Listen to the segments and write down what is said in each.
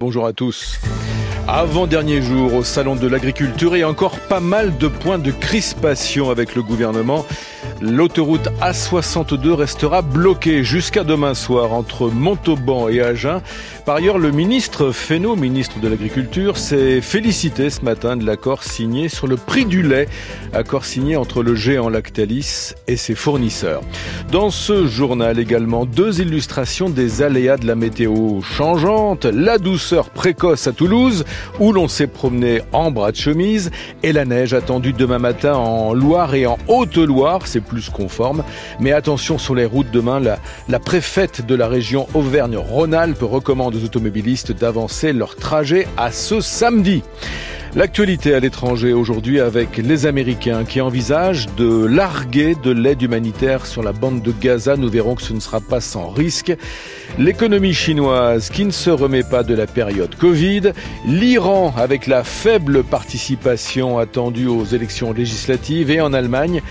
Bonjour à tous. Avant-dernier jour au Salon de l'Agriculture et encore pas mal de points de crispation avec le gouvernement. L'autoroute A62 restera bloquée jusqu'à demain soir entre Montauban et Agen. Par ailleurs, le ministre Fesneau, ministre de l'Agriculture, s'est félicité ce matin de l'accord signé sur le prix du lait, accord signé entre le géant Lactalis et ses fournisseurs. Dans ce journal également, deux illustrations des aléas de la météo changeante, la douceur précoce à Toulouse, où l'on s'est promené en bras de chemise, et la neige attendue demain matin en Loire et en Haute-Loire, c'est plus conforme. Mais attention sur les routes demain, la, préfète de la région Auvergne-Rhône-Alpes recommande aux automobilistes d'avancer leur trajet à ce samedi. L'actualité à l'étranger aujourd'hui avec les Américains qui envisagent de larguer de l'aide humanitaire sur la bande de Gaza. Nous verrons que ce ne sera pas sans risque. L'économie chinoise qui ne se remet pas de la période Covid. L'Iran avec la faible participation attendue aux élections législatives. Et en Allemagne,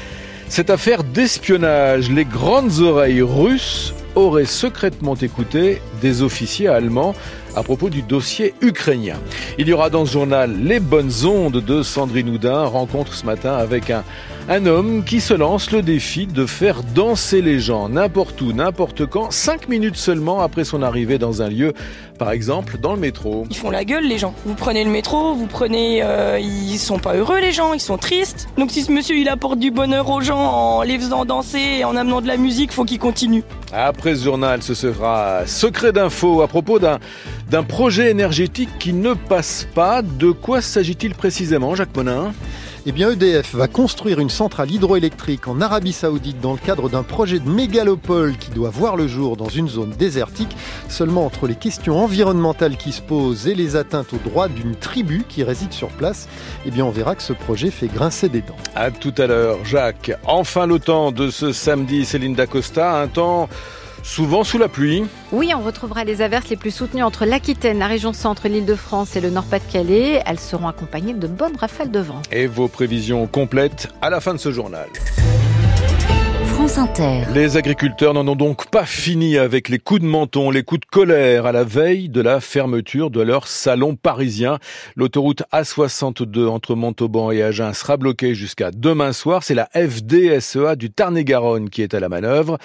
cette affaire d'espionnage, les grandes oreilles russes auraient secrètement écouté des officiers allemands à propos du dossier ukrainien. Il y aura dans ce journal les bonnes ondes de Sandrine Houdin, rencontre ce matin avec un, un homme qui se lance le défi de faire danser les gens. N'importe où, n'importe quand, cinq minutes seulement après son arrivée dans un lieu, par exemple dans le métro. Ils font la gueule les gens. Vous prenez le métro, vous prenez, euh, ils sont pas heureux les gens, ils sont tristes. Donc si ce monsieur il apporte du bonheur aux gens en les faisant danser et en amenant de la musique, faut qu'il continue. Après ce journal, ce sera secret d'info à propos d'un d'un projet énergétique qui ne passe pas. De quoi s'agit-il précisément, Jacques Monin? Eh bien, EDF va construire une centrale hydroélectrique en Arabie Saoudite dans le cadre d'un projet de mégalopole qui doit voir le jour dans une zone désertique. Seulement entre les questions environnementales qui se posent et les atteintes aux droits d'une tribu qui réside sur place, eh bien, on verra que ce projet fait grincer des dents. À tout à l'heure, Jacques. Enfin, le temps de ce samedi, Céline Dacosta, un temps souvent sous la pluie. Oui, on retrouvera les averses les plus soutenues entre l'Aquitaine, la région centre, l'Île-de-France et le Nord-Pas-de-Calais. Elles seront accompagnées de bonnes rafales de vent. Et vos prévisions complètes à la fin de ce journal. Les agriculteurs n'en ont donc pas fini avec les coups de menton, les coups de colère à la veille de la fermeture de leur salon parisien. L'autoroute A62 entre Montauban et Agen sera bloquée jusqu'à demain soir. C'est la FDSEA du Tarn-et-Garonne qui est à la manœuvre.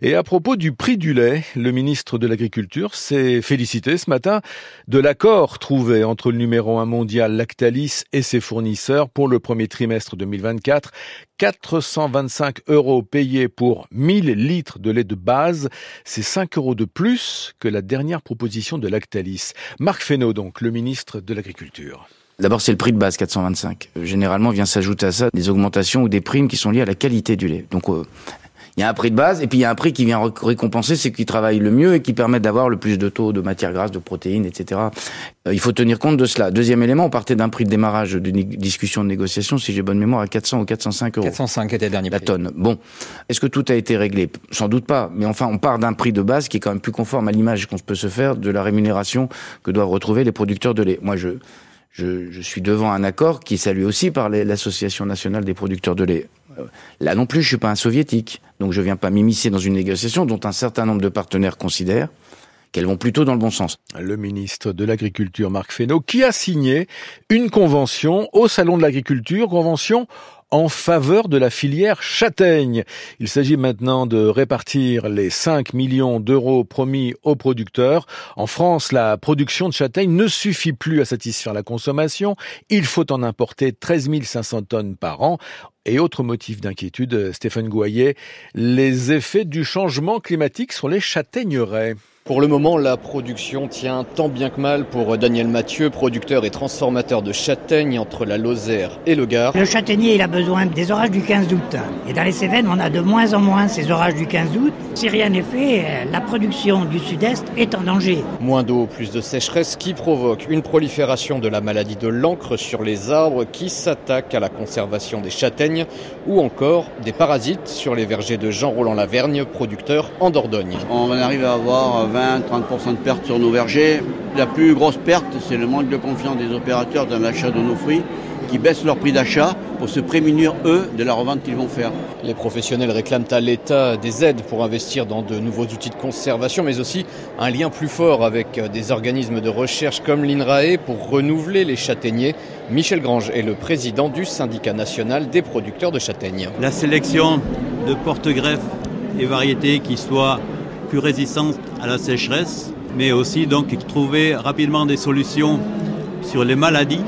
Et à propos du prix du lait, le ministre de l'Agriculture s'est félicité ce matin de l'accord trouvé entre le numéro 1 mondial Lactalis et ses fournisseurs pour le premier trimestre 2024. 425 euros payés pour 1000 litres de lait de base, c'est 5 euros de plus que la dernière proposition de Lactalis. Marc Fesneau, donc, le ministre de l'Agriculture. D'abord, c'est le prix de base, 425. Généralement, vient s'ajouter à ça des augmentations ou des primes qui sont liées à la qualité du lait. Donc, euh, il y a un prix de base et puis il y a un prix qui vient récompenser ceux qui travaillent le mieux et qui permettent d'avoir le plus de taux de matières grasses, de protéines, etc. Euh, il faut tenir compte de cela. Deuxième élément, on partait d'un prix de démarrage d'une discussion de négociation, si j'ai bonne mémoire, à 400 ou 405 euros. 405 était le dernier La tonne. Bon. Est-ce que tout a été réglé? Sans doute pas. Mais enfin, on part d'un prix de base qui est quand même plus conforme à l'image qu'on peut se faire de la rémunération que doivent retrouver les producteurs de lait. Moi, je, je, je suis devant un accord qui est salué aussi par l'Association nationale des producteurs de lait. Euh, là non plus, je suis pas un soviétique, donc je viens pas m'immiscer dans une négociation dont un certain nombre de partenaires considèrent qu'elles vont plutôt dans le bon sens. Le ministre de l'Agriculture, Marc Fesneau, qui a signé une convention au Salon de l'Agriculture, convention en faveur de la filière châtaigne. Il s'agit maintenant de répartir les 5 millions d'euros promis aux producteurs. En France, la production de châtaigne ne suffit plus à satisfaire la consommation. Il faut en importer 13 500 tonnes par an. Et autre motif d'inquiétude, Stéphane Goyer, les effets du changement climatique sur les châtaigneraies. Pour le moment, la production tient tant bien que mal pour Daniel Mathieu, producteur et transformateur de châtaignes entre la Lozère et le Gard. Le châtaignier, il a besoin des orages du 15 août. Et dans les Cévennes, on a de moins en moins ces orages du 15 août. Si rien n'est fait, la production du sud-est est en danger. Moins d'eau, plus de sécheresse qui provoque une prolifération de la maladie de l'encre sur les arbres qui s'attaque à la conservation des châtaignes ou encore des parasites sur les vergers de Jean-Roland Lavergne, producteur en Dordogne. On arrive à avoir 20-30% de pertes sur nos vergers. La plus grosse perte, c'est le manque de confiance des opérateurs dans l'achat de nos fruits qui baissent leur prix d'achat pour se prémunir, eux, de la revente qu'ils vont faire. Les professionnels réclament à l'État des aides pour investir dans de nouveaux outils de conservation, mais aussi un lien plus fort avec des organismes de recherche comme l'INRAE pour renouveler les châtaigniers. Michel Grange est le président du syndicat national des producteurs de châtaignes. La sélection de porte-greffes et variétés qui soient plus résistantes à la sécheresse, mais aussi donc trouver rapidement des solutions sur les maladies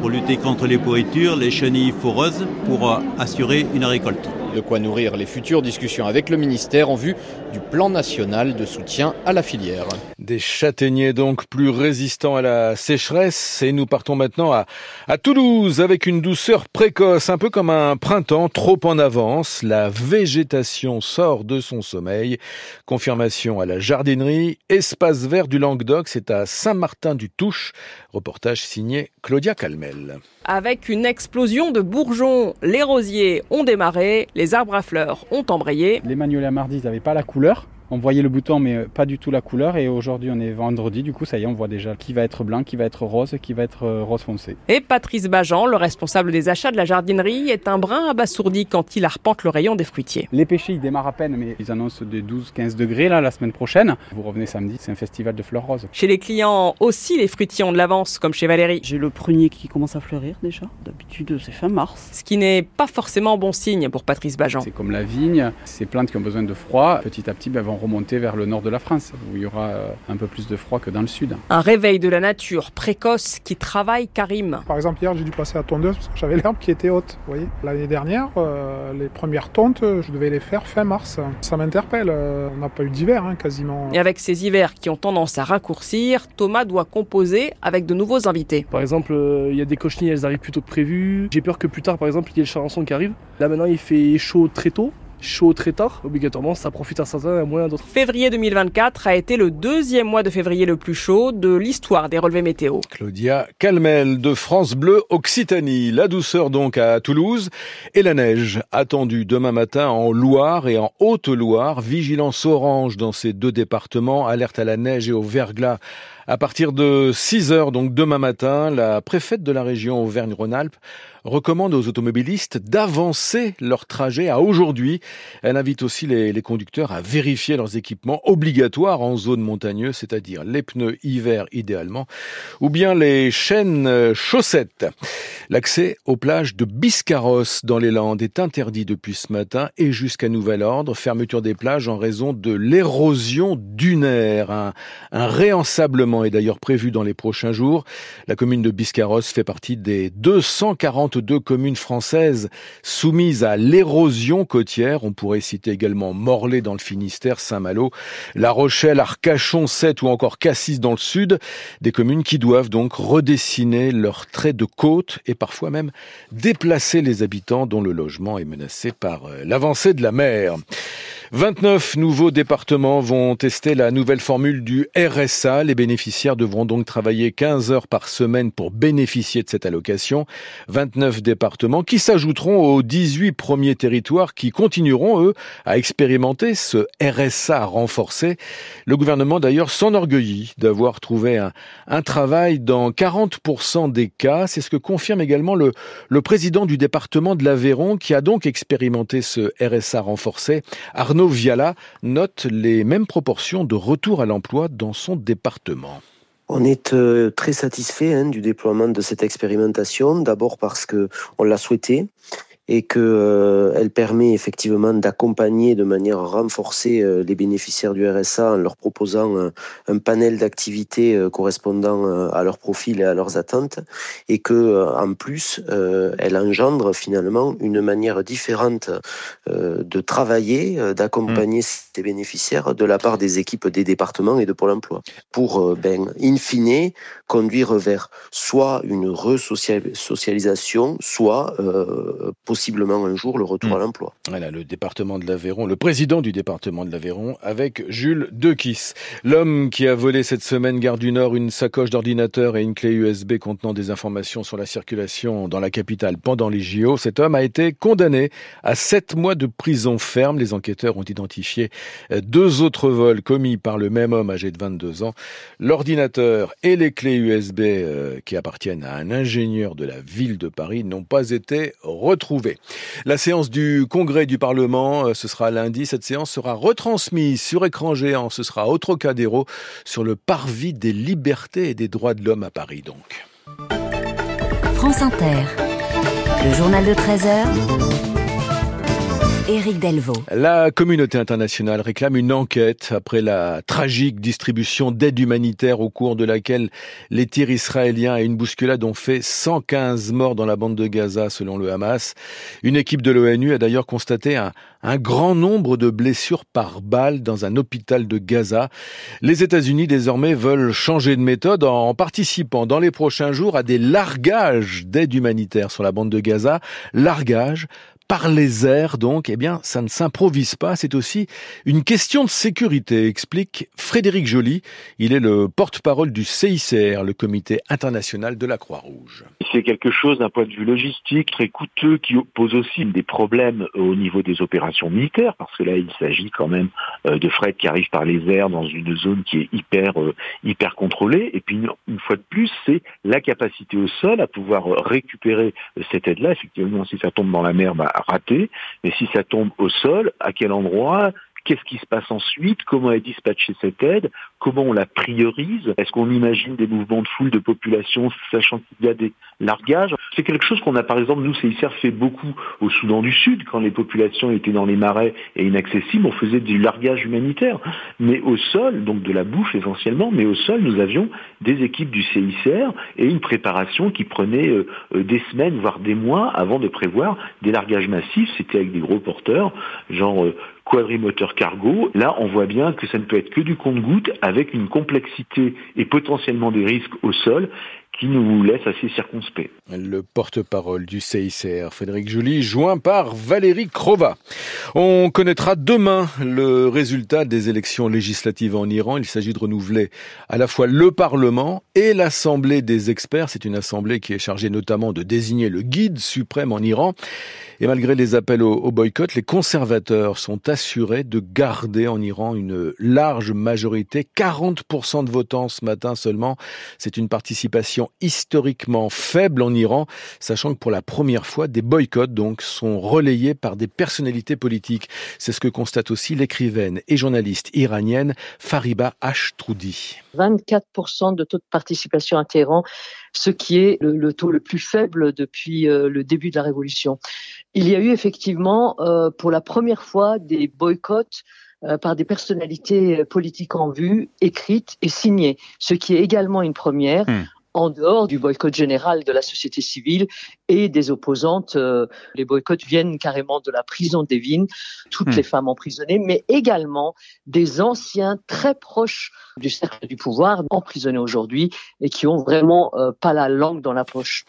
pour lutter contre les pourritures, les chenilles foreuses, pour assurer une récolte. De quoi nourrir les futures discussions avec le ministère en vue du plan national de soutien à la filière. Des châtaigniers donc plus résistants à la sécheresse et nous partons maintenant à, à Toulouse avec une douceur précoce, un peu comme un printemps trop en avance. La végétation sort de son sommeil. Confirmation à la jardinerie. Espace vert du Languedoc, c'est à Saint-Martin-du-Touche. Reportage signé Claudia Calmel. Avec une explosion de bourgeons, les rosiers ont démarré, les arbres à fleurs ont embrayé. Les magnolias mardis n'avaient pas la couleur. On voyait le bouton mais pas du tout la couleur et aujourd'hui on est vendredi du coup ça y est on voit déjà qui va être blanc, qui va être rose, qui va être rose foncé. Et Patrice Bajan, le responsable des achats de la jardinerie, est un brin abasourdi quand il arpente le rayon des fruitiers. Les pêchers ils démarrent à peine mais ils annoncent des 12-15 degrés là la semaine prochaine. Vous revenez samedi, c'est un festival de fleurs roses. Chez les clients aussi les fruitiers ont de l'avance comme chez Valérie. J'ai le prunier qui commence à fleurir déjà. D'habitude c'est fin mars. Ce qui n'est pas forcément bon signe pour Patrice Bajan. C'est comme la vigne, ces plantes qui ont besoin de froid, petit à petit ben, vont remonter vers le nord de la France, où il y aura un peu plus de froid que dans le sud. Un réveil de la nature précoce qui travaille Karim. Par exemple, hier, j'ai dû passer à tondeuse parce que j'avais l'herbe qui était haute. Vous voyez, l'année dernière, euh, les premières tontes, je devais les faire fin mars. Ça m'interpelle. Euh, on n'a pas eu d'hiver hein, quasiment. Et avec ces hivers qui ont tendance à raccourcir, Thomas doit composer avec de nouveaux invités. Par exemple, euh, il y a des cochenilles, elles arrivent plus tôt que prévu. J'ai peur que plus tard, par exemple, il y ait le charançon qui arrive. Là maintenant, il fait chaud très tôt chaud très tard, obligatoirement, ça profite à certains et à moins d'autres. Février 2024 a été le deuxième mois de février le plus chaud de l'histoire des relevés météo. Claudia Calmel de France Bleu Occitanie. La douceur donc à Toulouse et la neige attendue demain matin en Loire et en Haute-Loire. Vigilance orange dans ces deux départements. Alerte à la neige et au verglas à partir de 6 heures, donc demain matin, la préfète de la région Auvergne-Rhône-Alpes recommande aux automobilistes d'avancer leur trajet à aujourd'hui. Elle invite aussi les, conducteurs à vérifier leurs équipements obligatoires en zone montagneuse, c'est-à-dire les pneus hiver idéalement, ou bien les chaînes chaussettes. L'accès aux plages de Biscarrosse dans les Landes est interdit depuis ce matin et jusqu'à nouvel ordre. Fermeture des plages en raison de l'érosion dunaire. Un, un réensablement est d'ailleurs prévu dans les prochains jours. La commune de Biscarrosse fait partie des 242 communes françaises soumises à l'érosion côtière. On pourrait citer également Morlaix dans le Finistère, Saint-Malo, La Rochelle, Arcachon, Sète ou encore Cassis dans le sud. Des communes qui doivent donc redessiner leurs traits de côte et parfois même déplacer les habitants dont le logement est menacé par l'avancée de la mer. 29 nouveaux départements vont tester la nouvelle formule du RSA. Les bénéficiaires devront donc travailler 15 heures par semaine pour bénéficier de cette allocation. 29 départements qui s'ajouteront aux 18 premiers territoires qui continueront, eux, à expérimenter ce RSA renforcé. Le gouvernement, d'ailleurs, s'enorgueillit d'avoir trouvé un, un, travail dans 40% des cas. C'est ce que confirme également le, le président du département de l'Aveyron qui a donc expérimenté ce RSA renforcé. Viala note les mêmes proportions de retour à l'emploi dans son département. On est euh, très satisfait hein, du déploiement de cette expérimentation, d'abord parce que on l'a souhaité et qu'elle euh, permet effectivement d'accompagner de manière renforcée euh, les bénéficiaires du RSA en leur proposant un, un panel d'activités euh, correspondant euh, à leur profil et à leurs attentes, et que en plus, elle engendre finalement une manière différente de travailler, d'accompagner mmh. ces bénéficiaires de la part des équipes des départements et de Pôle Emploi, pour ben in fine conduire vers soit une resocialisation, soit possiblement un jour le retour à Hmm. l'emploi. Voilà, le département de l'Aveyron, le président du département de l'Aveyron, avec Jules Dequis. L'homme qui a volé cette semaine, Gare du Nord, une sacoche d'ordinateur et une clé USB contenant des informations sur la circulation dans la capitale pendant les JO, cet homme a été condamné à sept mois de prison ferme. Les enquêteurs ont identifié euh, deux autres vols commis par le même homme âgé de 22 ans. L'ordinateur et les clés USB euh, qui appartiennent à un ingénieur de la ville de Paris n'ont pas été retrouvés. La séance du Congrès du Parlement, euh, ce sera lundi. Cette séance sera retransmise sur écran géant. Ce sera au Trocadéro sur le parvis des libertés et des droits de l'homme à Paris, donc. France Inter. Le journal de 13h. Éric Delvaux. La communauté internationale réclame une enquête après la tragique distribution d'aide humanitaire au cours de laquelle les tirs israéliens et une bousculade ont fait 115 morts dans la bande de Gaza selon le Hamas. Une équipe de l'ONU a d'ailleurs constaté un, grand nombre de blessures par balle dans un hôpital de Gaza. Les États-Unis désormais veulent changer de méthode en participant dans les prochains jours à des largages d'aide humanitaire sur la bande de Gaza. Largage par les airs, donc, eh bien, ça ne s'improvise pas. C'est aussi une question de sécurité, explique Frédéric Joly. Il est le porte-parole du CICR, le Comité international de la Croix-Rouge. C'est quelque chose d'un point de vue logistique très coûteux qui pose aussi des problèmes au niveau des opérations militaires, parce que là, il s'agit quand même euh, de fret qui arrivent par les airs dans une zone qui est hyper euh, hyper contrôlée. Et puis une, une fois de plus, c'est la capacité au sol à pouvoir euh, récupérer cette aide-là. Effectivement, si ça tombe dans la mer, bah, raté. Mais si ça tombe au sol, à quel endroit Qu'est-ce qui se passe ensuite? Comment est dispatchée cette aide? Comment on la priorise? Est-ce qu'on imagine des mouvements de foule, de population, sachant qu'il y a des largages? C'est quelque chose qu'on a, par exemple, nous, CICR, fait beaucoup au Soudan du Sud, quand les populations étaient dans les marais et inaccessibles, on faisait du largage humanitaire. Mais au sol, donc de la bouffe essentiellement, mais au sol, nous avions des équipes du CICR et une préparation qui prenait euh, euh, des semaines, voire des mois, avant de prévoir des largages massifs. C'était avec des gros porteurs, genre... Euh, quadrimoteur cargo, là on voit bien que ça ne peut être que du compte-goutte avec une complexité et potentiellement des risques au sol qui nous laisse assez circonspect. Le porte-parole du CICR, Frédéric Joly, joint par Valérie Crova. On connaîtra demain le résultat des élections législatives en Iran. Il s'agit de renouveler à la fois le Parlement et l'Assemblée des experts. C'est une assemblée qui est chargée notamment de désigner le guide suprême en Iran. Et malgré les appels au, boycott, les conservateurs sont assurés de garder en Iran une large majorité, 40% de votants ce matin seulement. C'est une participation historiquement faible en Iran, sachant que pour la première fois, des boycotts donc sont relayés par des personnalités politiques. C'est ce que constate aussi l'écrivaine et journaliste iranienne Fariba Ashtroudi. 24% de taux de participation à Téhéran, ce qui est le, taux le plus faible depuis euh, le début de la révolution. Il y a eu effectivement euh, pour la première fois des boycotts euh, par des personnalités politiques en vue, écrites et signées, ce qui est également une première. Hmm. En dehors du boycott général de la société civile et des opposantes, euh, les boycotts viennent carrément de la prison d'Evin, toutes Hmm. les femmes emprisonnées, mais également des anciens très proches du cercle du pouvoir, emprisonnés aujourd'hui et qui ont vraiment euh, pas la langue dans la poche.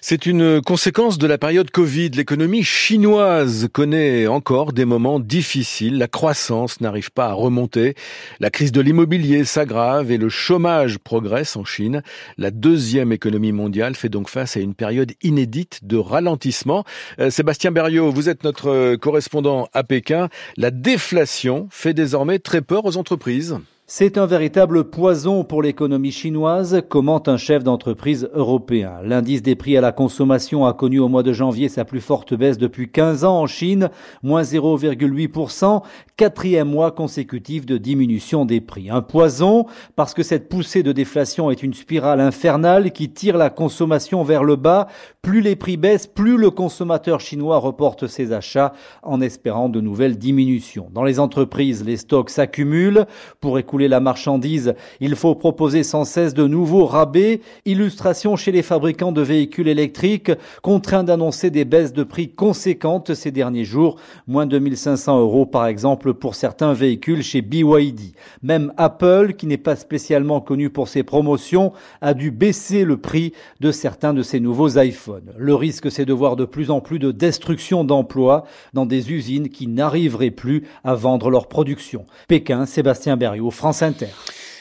C'est une conséquence de la période Covid. L'économie chinoise connaît encore des moments difficiles. La croissance n'arrive pas à remonter. La crise de l'immobilier s'aggrave et le chômage progresse en Chine. La deuxième économie mondiale fait donc face à une période inédite de ralentissement. Euh, Sébastien Berriot, vous êtes notre correspondant à Pékin. La déflation fait désormais très peur aux entreprises. C'est un véritable poison pour l'économie chinoise, commente un chef d'entreprise européen. L'indice des prix à la consommation a connu au mois de janvier sa plus forte baisse depuis 15 ans en Chine, moins 0,8%, quatrième mois consécutif de diminution des prix. Un poison parce que cette poussée de déflation est une spirale infernale qui tire la consommation vers le bas. Plus les prix baissent, plus le consommateur chinois reporte ses achats en espérant de nouvelles diminutions. Dans les entreprises, les stocks s'accumulent pour écouler la marchandise. Il faut proposer sans cesse de nouveaux rabais. Illustration chez les fabricants de véhicules électriques, contraints d'annoncer des baisses de prix conséquentes ces derniers jours. Moins de 1500 euros par exemple pour certains véhicules chez BYD. Même Apple, qui n'est pas spécialement connu pour ses promotions, a dû baisser le prix de certains de ses nouveaux iPhones. Le risque, c'est de voir de plus en plus de destruction d'emplois dans des usines qui n'arriveraient plus à vendre leur production. Pékin, Sébastien Berriot,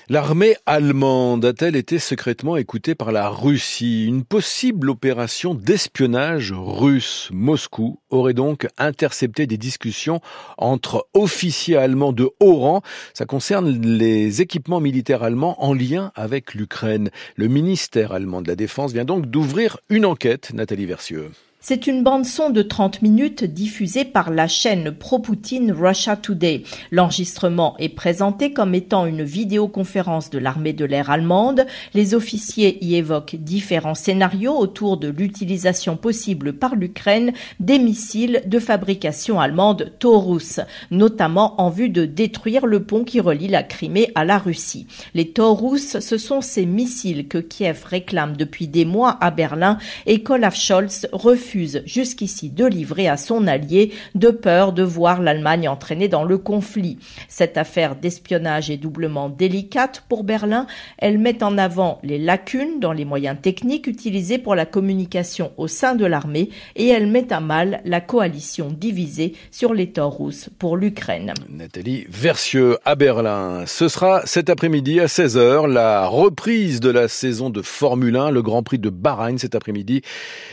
L'armée allemande a-t-elle été secrètement écoutée par la Russie? Une possible opération d'espionnage russe. Moscou aurait donc intercepté des discussions entre officiers allemands de haut rang. Ça concerne les équipements militaires allemands en lien avec l'Ukraine. Le ministère allemand de la Défense vient donc d'ouvrir une enquête, Nathalie Versieux. C'est une bande-son de 30 minutes diffusée par la chaîne pro-Poutine Russia Today. L'enregistrement est présenté comme étant une vidéoconférence de l'armée de l'air allemande. Les officiers y évoquent différents scénarios autour de l'utilisation possible par l'Ukraine des missiles de fabrication allemande Taurus, notamment en vue de détruire le pont qui relie la Crimée à la Russie. Les Taurus, ce sont ces missiles que Kiev réclame depuis des mois à Berlin et qu'Olaf Scholz refuse jusqu'ici de livrer à son allié de peur de voir l'Allemagne entraînée dans le conflit. Cette affaire d'espionnage est doublement délicate pour Berlin. Elle met en avant les lacunes dans les moyens techniques utilisés pour la communication au sein de l'armée et elle met à mal la coalition divisée sur les Taurus pour l'Ukraine. Nathalie Versieux à Berlin. Ce sera cet après-midi à 16h la reprise de la saison de Formule 1, le Grand Prix de Bahreïn cet après-midi.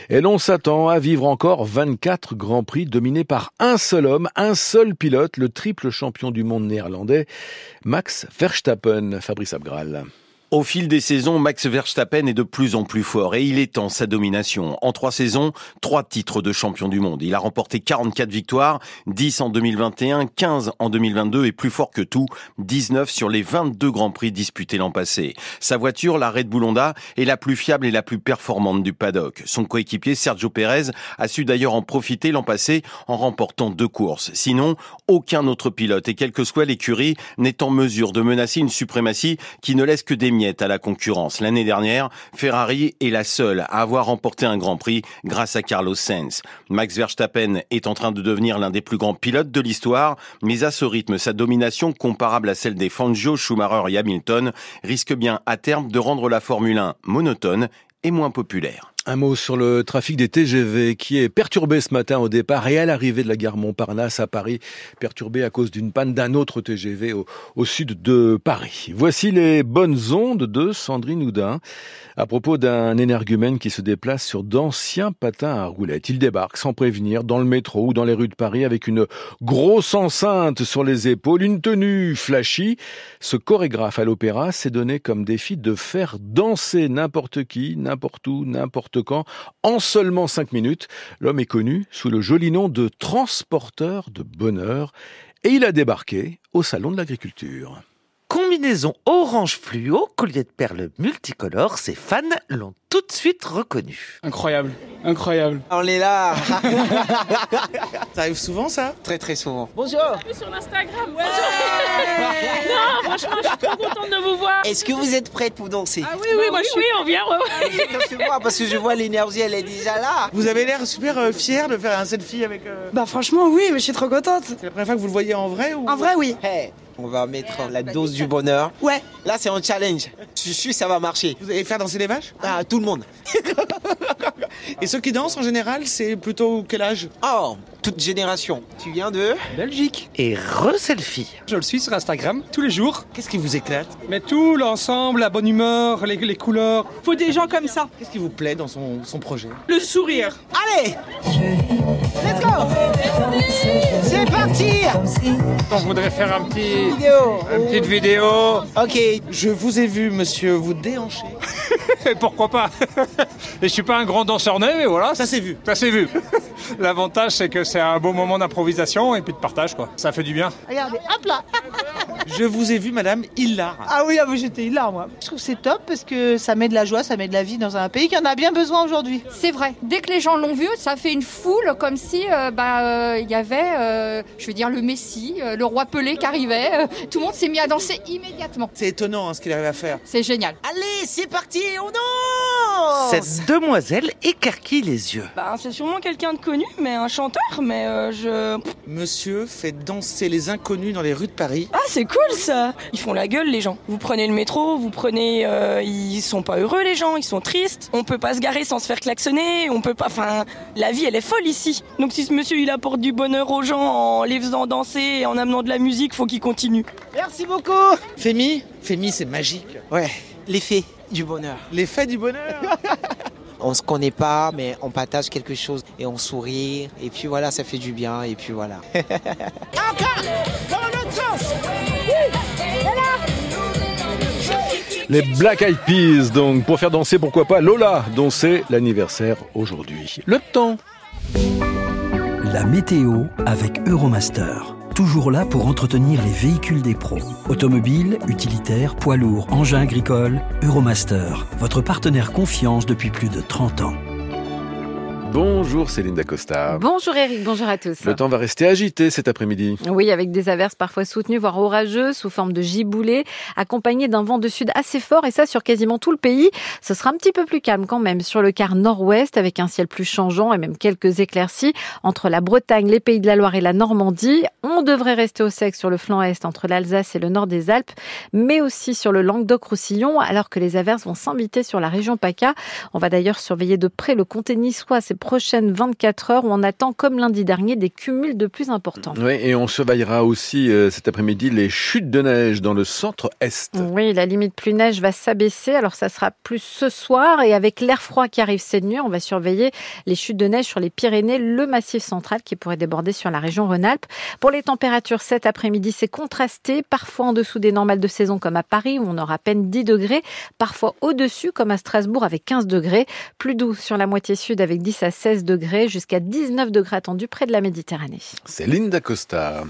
Et l'on s'attend à vivre encore 24 Grands Prix dominés par un seul homme, un seul pilote, le triple champion du monde néerlandais, Max Verstappen, Fabrice Abgral. Au fil des saisons, Max Verstappen est de plus en plus fort et il étend sa domination. En trois saisons, trois titres de champion du monde. Il a remporté 44 victoires, 10 en 2021, 15 en 2022 et plus fort que tout, 19 sur les 22 grands prix disputés l'an passé. Sa voiture, la Red Bull est la plus fiable et la plus performante du paddock. Son coéquipier Sergio Perez a su d'ailleurs en profiter l'an passé en remportant deux courses. Sinon, aucun autre pilote et quelle que soit l'écurie n'est en mesure de menacer une suprématie qui ne laisse que des à la concurrence. L'année dernière, Ferrari est la seule à avoir remporté un Grand Prix grâce à Carlos Sainz. Max Verstappen est en train de devenir l'un des plus grands pilotes de l'histoire, mais à ce rythme, sa domination comparable à celle des Fangio, Schumacher et Hamilton risque bien à terme de rendre la Formule 1 monotone et moins populaire. Un mot sur le trafic des TGV qui est perturbé ce matin au départ et à l'arrivée de la gare Montparnasse à Paris, perturbé à cause d'une panne d'un autre TGV au, sud de Paris. Voici les bonnes ondes de Sandrine Houdin à propos d'un énergumène qui se déplace sur d'anciens patins à roulettes. Il débarque sans prévenir dans le métro ou dans les rues de Paris avec une grosse enceinte sur les épaules, une tenue flashy. Ce chorégraphe à l'opéra s'est donné comme défi de faire danser n'importe qui, n'importe où, n'importe en seulement cinq minutes. L'homme est connu sous le joli nom de transporteur de bonheur et il a débarqué au Salon de l'Agriculture. Combinaison orange fluo, collier de perles multicolores, ses fans l'ont tout de suite reconnu. Incroyable, incroyable. On est là Ça arrive souvent ça? Très très souvent. Bonjour sur l'Instagram? Ouais non, franchement, je suis trop contente de vous voir. Est-ce que vous êtes prête pour danser? Ah oui, oui, moi je suis, on vient. Ouais, moi parce que je vois l'énergie, elle est déjà là. Vous avez l'air super euh, fier de faire un selfie avec... Euh... Bah franchement, oui, mais je suis trop contente. C'est la première fois que vous le voyez en vrai ou... En vrai, oui. Hey. On va mettre la dose du bonheur. Ouais. Là, c'est un challenge. Je suis sûr ça va marcher. Vous allez faire danser les vaches? Ah, tout le monde. Et ceux qui dansent en général, c'est plutôt quel âge? Oh, toute génération. Tu viens de Belgique. Et re-selfie. Je le suis sur Instagram tous les jours. Qu'est-ce qui vous éclate? Mais tout, l'ensemble, la bonne humeur, les, les, couleurs. Faut des gens comme ça. Qu'est-ce qui vous plaît dans son, son projet? Le sourire. Allez Let's go C'est parti On voudrait faire un petit... Vidéo. Une petite vidéo. Ok. Je vous ai vu, monsieur, vous déhancher. Pourquoi pas? Et je suis pas un grand danseur né, mais voilà. Ça s'est vu. Ça s'est vu. L'avantage, c'est que c'est un beau moment d'improvisation et puis de partage, quoi. Ça fait du bien. Regardez, hop là Je vous ai vu, madame, hilar. Ah oui, ah oui, j'étais hilar, moi. Je trouve que c'est top parce que ça met de la joie, ça met de la vie dans un pays qui en a bien besoin aujourd'hui. C'est vrai. Dès que les gens l'ont vu, ça fait une foule comme si euh, bah, euh, il y avait, euh, je veux dire, le Messie, euh, le roi Pelé qui arrivait. Euh, tout le monde s'est mis à danser immédiatement. C'est étonnant hein, ce qu'il arrive à faire. C'est génial. Allez, c'est parti, on danse Cette demoiselle écarquille les yeux. Bah, c'est sûrement quelqu'un de connu, mais un chanteur, mais euh, je. Monsieur fait danser les inconnus dans les rues de Paris. Ah, c'est cool ça Ils font la gueule, les gens. Vous prenez le métro, vous prenez. euh, ils sont pas heureux, les gens, ils sont tristes. On peut pas se garer sans se faire klaxonner, on peut pas. Enfin, la vie, elle est folle ici. Donc, si ce monsieur il apporte du bonheur aux gens en les faisant danser et en amenant de la musique, faut qu'il continue. Merci beaucoup Fémi Fémi, c'est magique. Ouais, l'effet du bonheur. L'effet du bonheur On se connaît pas, mais on partage quelque chose et on sourit. Et puis voilà, ça fait du bien. Et puis voilà. Encore Dans l'autre sens Les Black Eyed Peas, donc, pour faire danser, pourquoi pas Lola, dont c'est l'anniversaire aujourd'hui. Le temps. La météo avec Euromaster. Toujours là pour entretenir les véhicules des pros. Automobiles, utilitaires, poids lourds, engins agricoles, Euromaster. Votre partenaire confiance depuis plus de 30 ans. Bonjour Céline Dacosta. Bonjour Eric, bonjour à tous. Le temps va rester agité cet après-midi. Oui, avec des averses parfois soutenues, voire orageuses, sous forme de giboulées, accompagnées d'un vent de sud assez fort, et ça sur quasiment tout le pays. Ce sera un petit peu plus calme quand même sur le quart nord-ouest, avec un ciel plus changeant et même quelques éclaircies entre la Bretagne, les Pays de la Loire et la Normandie. On devrait rester au sec sur le flanc est entre l'Alsace et le nord des Alpes, mais aussi sur le Languedoc-Roussillon, alors que les averses vont s'inviter sur la région PACA. On va d'ailleurs surveiller de près le comté niçois prochaines 24 heures où on attend, comme lundi dernier, des cumuls de plus importants. Oui, et on surveillera aussi euh, cet après-midi les chutes de neige dans le centre-est. Oui, la limite plus neige va s'abaisser. Alors, ça sera plus ce soir. Et avec l'air froid qui arrive cette nuit, on va surveiller les chutes de neige sur les Pyrénées, le massif central qui pourrait déborder sur la région Rhône-Alpes. Pour les températures, cet après-midi, c'est contrasté. Parfois en dessous des normales de saison, comme à Paris, où on aura à peine 10 degrés. Parfois au-dessus, comme à Strasbourg, avec 15 degrés. Plus doux sur la moitié sud, avec 10 à 16 degrés, jusqu'à 19 degrés attendus près de la Méditerranée. Céline Dacosta.